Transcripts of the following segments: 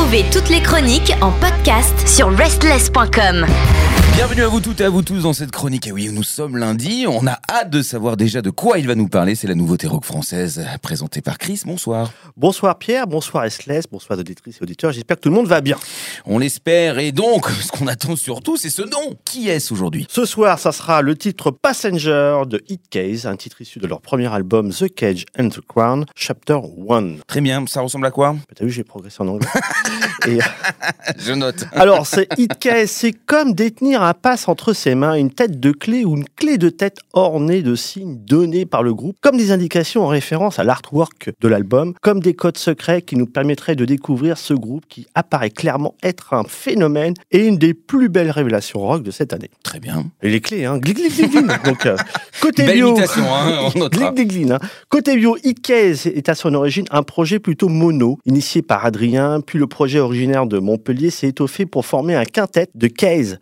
Retrouvez toutes les chroniques en podcast sur restless.com. Bienvenue à vous toutes et à vous tous dans cette chronique. Et oui, nous sommes lundi. On a hâte de savoir déjà de quoi il va nous parler. C'est la nouveauté rock française présentée par Chris. Bonsoir. Bonsoir Pierre, bonsoir Esles, bonsoir auditrices et auditeurs. J'espère que tout le monde va bien. On l'espère. Et donc, ce qu'on attend surtout, c'est ce nom. Qui est-ce aujourd'hui? Ce soir, ça sera le titre Passenger de Hit Case, un titre issu de leur premier album The Cage and the Crown, Chapter 1. Très bien. Ça ressemble à quoi? T'as vu, j'ai progressé en anglais. et, Je note. alors, c'est Hit Case, c'est comme détenir un passe entre ses mains, une tête de clé ou une clé de tête ornée de signes donnés par le groupe, comme des indications en référence à l'artwork de l'album, comme des codes secrets qui nous permettraient de découvrir ce groupe qui apparaît clairement être un phénomène et une des plus belles révélations rock de cette année. Très bien. Et les clés, hein, glic, glic, glic, glic. Donc, euh, côté Belle bio, hein, on notera. Glic, glic, glic, hein. Côté bio, Hitcase est à son origine un projet plutôt mono, initié par Adrien, puis le projet originaire de Montpellier s'est étoffé pour former un quintet de case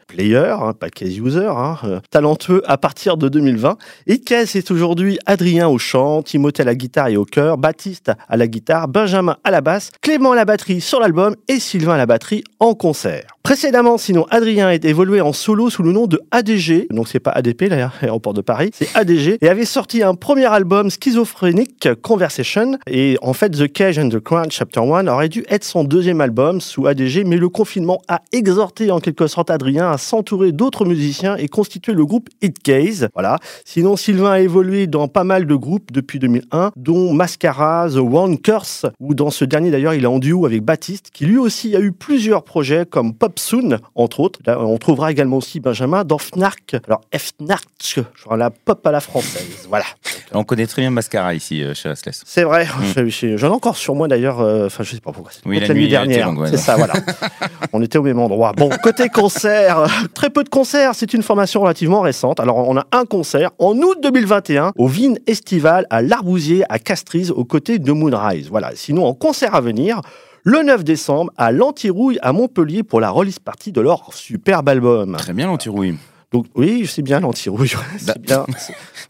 hein, pas case user, hein, euh, talentueux à partir de 2020. Hitcase est aujourd'hui Adrien au chant, Timothée à la guitare et au chœur, Baptiste à la guitare, Benjamin à la basse, Clément à la batterie sur l'album et Sylvain à la batterie en concert. Précédemment, sinon, Adrien est évolué en solo sous le nom de ADG, donc c'est pas ADP, l'aéroport de Paris, c'est ADG, et avait sorti un premier album schizophrénique, Conversation, et en fait, The Cage and the Crown Chapter 1 aurait dû être son deuxième album sous ADG, mais le confinement a exhorté en quelque sorte Adrien à s'entourer d'autres musiciens et constituer le groupe Hit Case. Voilà. Sinon, Sylvain a évolué dans pas mal de groupes depuis 2001, dont Mascara, The One Curse, ou dans ce dernier d'ailleurs, il est en duo avec Baptiste, qui lui aussi a eu plusieurs projets comme Pop Soon, entre autres. Là, on trouvera également aussi Benjamin dans Fnark. Alors, Fnark, genre la pop à la française. Voilà. On connaît très bien Mascara ici euh, chez Restless. C'est vrai, je- j'en ai encore sur moi d'ailleurs, euh, enfin je sais pas pourquoi, Oui, la la nuit dernière, ouais, c'est ça, voilà. on était au même endroit. Bon, côté concert, euh, peu de concerts, c'est une formation relativement récente. Alors on a un concert en août 2021 au Vin Estival à L'Arbousier à Castries aux côtés de Moonrise. Voilà, sinon en concert à venir, le 9 décembre à l'Antirouille à Montpellier pour la release party de leur superbe album. Très bien, l'antirouille. Donc oui, sais bien l'Antirouille, Bah, c'est bien.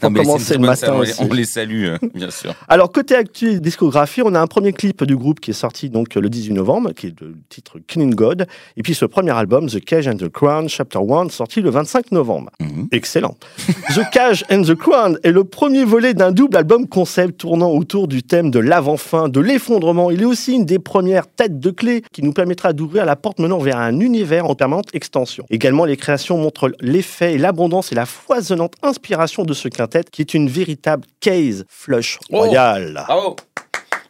C'est une commencer très le matin on les- aussi. On les salue, euh, bien sûr. Alors, côté actu discographie, on a un premier clip du groupe qui est sorti donc le 18 novembre, qui est le titre Killing God. Et puis ce premier album, The Cage and the Crown, Chapter 1, sorti le 25 novembre. Mhm. Excellent. the Cage and the Crown est le premier volet d'un double album concept tournant autour du thème de l'avant-fin, de l'effondrement. Il est aussi une des premières têtes de clé qui nous permettra d'ouvrir la porte menant vers un univers en permanente extension. Également, les créations montrent l'effet et l'abondance et la foisonnante inspiration de ce quintet qui est une véritable case flush Oh. royale.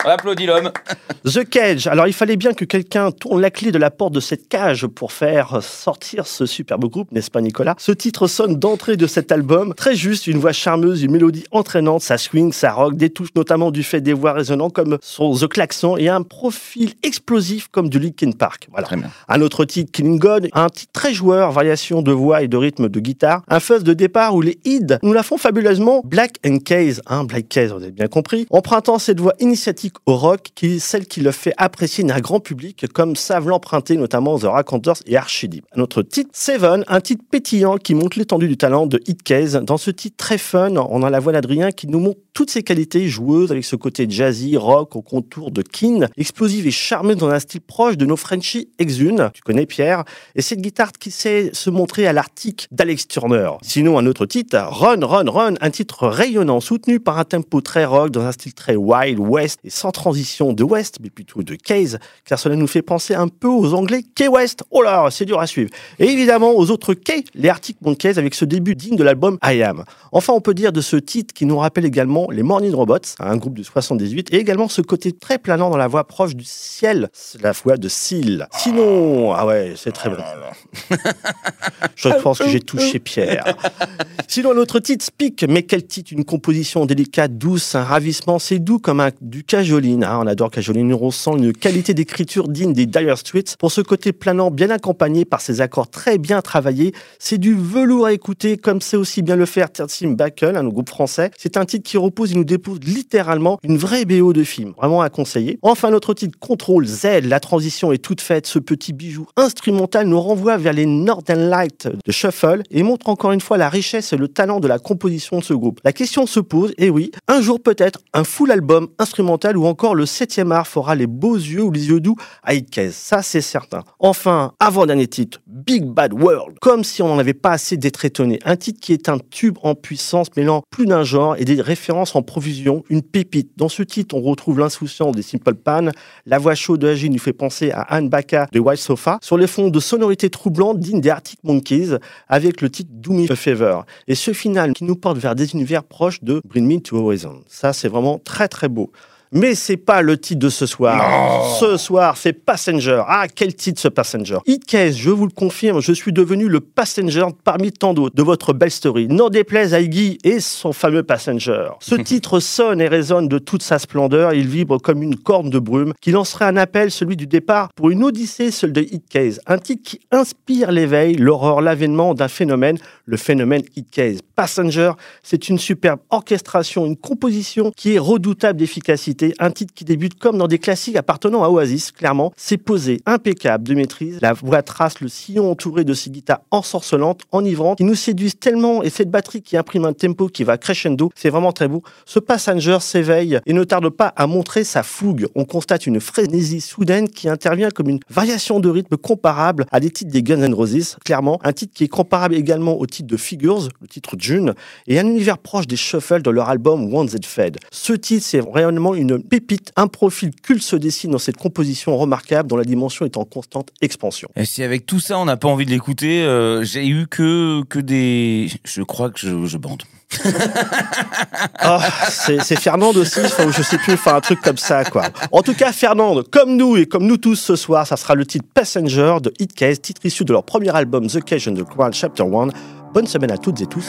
On applaudit l'homme. The Cage. Alors, il fallait bien que quelqu'un tourne la clé de la porte de cette cage pour faire sortir ce superbe groupe, n'est-ce pas, Nicolas? Ce titre sonne d'entrée de cet album. Très juste, une voix charmeuse, une mélodie entraînante, ça swing, ça rock, des touches notamment du fait des voix résonnantes comme son The Klaxon et un profil explosif comme du Linkin Park. Voilà. Très bien. Un autre titre, Killing God, un titre très joueur, variation de voix et de rythme de guitare. Un fuzz de départ où les id nous la font fabuleusement. Black and Case, hein, Black Case, vous avez bien compris. Empruntant cette voix initiatique au rock, qui est celle qui le fait apprécier d'un grand public, comme savent l'emprunter notamment The Raconteurs et Archidip. Un autre titre, Seven, un titre pétillant qui montre l'étendue du talent de Hit Case. Dans ce titre très fun, on a la voix d'Adrien qui nous montre toutes ses qualités joueuses avec ce côté jazzy, rock au contour de Keane, explosive et charmeuse dans un style proche de nos Frenchies Exune. Tu connais Pierre et cette guitare qui sait se montrer à l'arctique d'Alex Turner. Sinon, un autre titre, Run, Run, Run, un titre rayonnant, soutenu par un tempo très rock, dans un style très wild, west, et sans transition de west, mais plutôt de case, car cela nous fait penser un peu aux anglais Key West. Oh là, c'est dur à suivre. Et évidemment, aux autres Key, les Arctic Monkeys, avec ce début digne de l'album I Am. Enfin, on peut dire de ce titre qui nous rappelle également les Morning Robots, un groupe de 78, et également ce côté très planant dans la voix proche du ciel, la voix de Seal. Sinon, ah ouais, c'est très bon. Je pense que j'ai touché Pierre. Sinon, l'autre titre, Speak, mais quel titre Une composition délicate, douce, un ravissement, c'est doux comme un, du cajoline. hein. on adore cajoline, on sent une qualité d'écriture digne des Dire Straits. Pour ce côté planant, bien accompagné par ses accords très bien travaillés, c'est du velours à écouter, comme sait aussi bien le faire Tertim Bakel, un groupe français. C'est un titre qui repose et nous dépose littéralement une vraie BO de film, vraiment à conseiller. Enfin, notre titre Control Z, la transition est toute faite, ce petit bijou instrumental nous renvoie vers les Northern Lights de Shuffle et montre encore une fois la richesse et le talent de la composition de ce groupe. La question se pose, et oui, un jour peut-être un full album instrumental ou encore le 7e art fera les beaux yeux ou les yeux doux à Hitcase. Ça, c'est certain. Enfin, avant-dernier titre, Big Bad World. Comme si on n'en avait pas assez d'être étonné. Un titre qui est un tube en puissance mêlant plus d'un genre et des références en provision, une pépite. Dans ce titre, on retrouve l'insouciance des Simple Pan. La voix chaude de nous fait penser à Anne Baka de White Sofa. Sur les fonds de sonorités troublantes dignes des Arctic Monkeys avec le titre Do Me a Favor. Et ce final qui nous porte vers des univers proches de Bring Me to Horizon. Ça, c'est vraiment très très beau. Mais c'est pas le titre de ce soir. Ce soir, c'est Passenger. Ah, quel titre ce Passenger Hitcase, je vous le confirme, je suis devenu le Passenger parmi tant d'autres de votre belle story. N'en déplaise à Iggy et son fameux Passenger. Ce titre sonne et résonne de toute sa splendeur. Il vibre comme une corne de brume qui lancerait un appel, celui du départ, pour une odyssée, seule de Hitcase. Un titre qui inspire l'éveil, l'aurore, l'avènement d'un phénomène, le phénomène Hitcase. Passenger, c'est une superbe orchestration, une composition qui est redoutable d'efficacité un titre qui débute comme dans des classiques appartenant à Oasis, clairement. C'est posé, impeccable de maîtrise. La voix trace le sillon entouré de ces guitares ensorcelantes, enivrantes, qui nous séduisent tellement et cette batterie qui imprime un tempo qui va crescendo, c'est vraiment très beau. Ce passenger s'éveille et ne tarde pas à montrer sa fougue. On constate une frénésie soudaine qui intervient comme une variation de rythme comparable à des titres des Guns N' Roses, clairement. Un titre qui est comparable également au titre de Figures, le titre June, et un univers proche des Shuffles de leur album It Fed. Ce titre, c'est réellement une pépite, un profil culte se dessine dans cette composition remarquable dont la dimension est en constante expansion. Et si avec tout ça on n'a pas envie de l'écouter, euh, j'ai eu que, que des... Je crois que je, bande. oh, c'est Fernand aussi, je sais plus, faire un truc comme ça, quoi. En tout cas, Fernand, comme nous et comme nous tous ce soir, ça sera le titre Passenger de Hitcase, titre issu de leur premier album The Cage and the Crown Chapter 1. Bonne semaine à toutes et tous.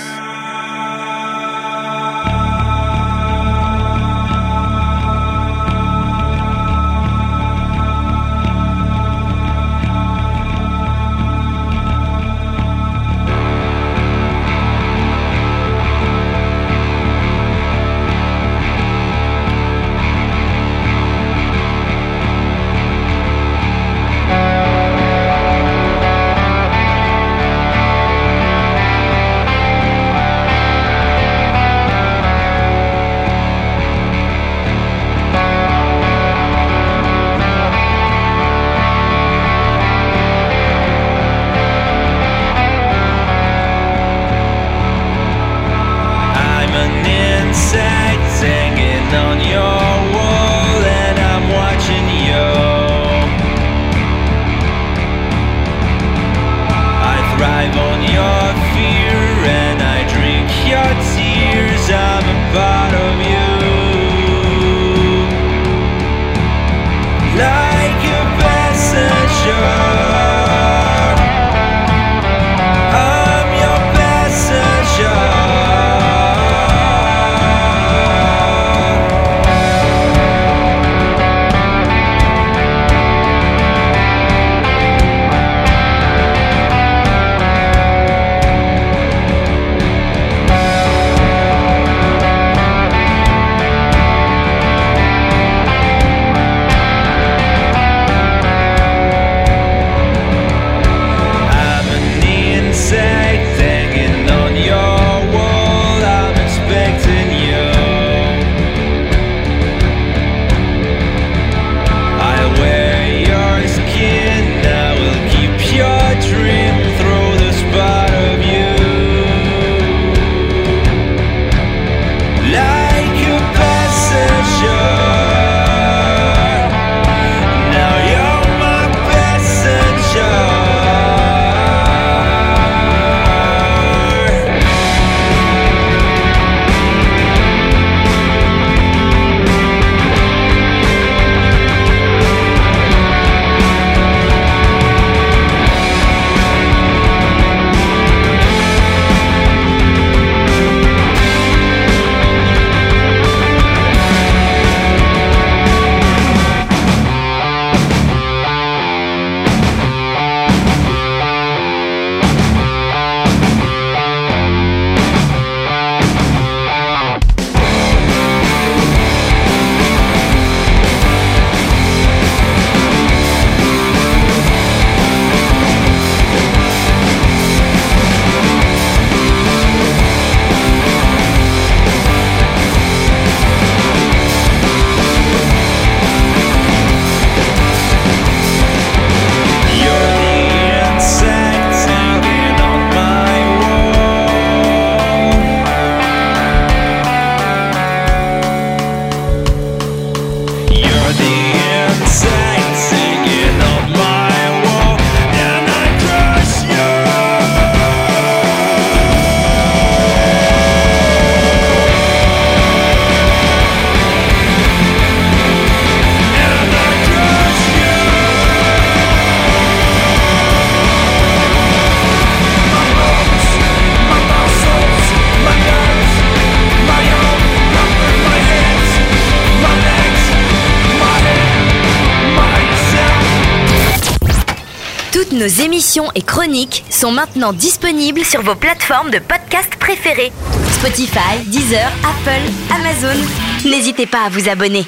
Nos émissions et chroniques sont maintenant disponibles sur vos plateformes de podcast préférées. Spotify, Deezer, Apple, Amazon. N'hésitez pas à vous abonner.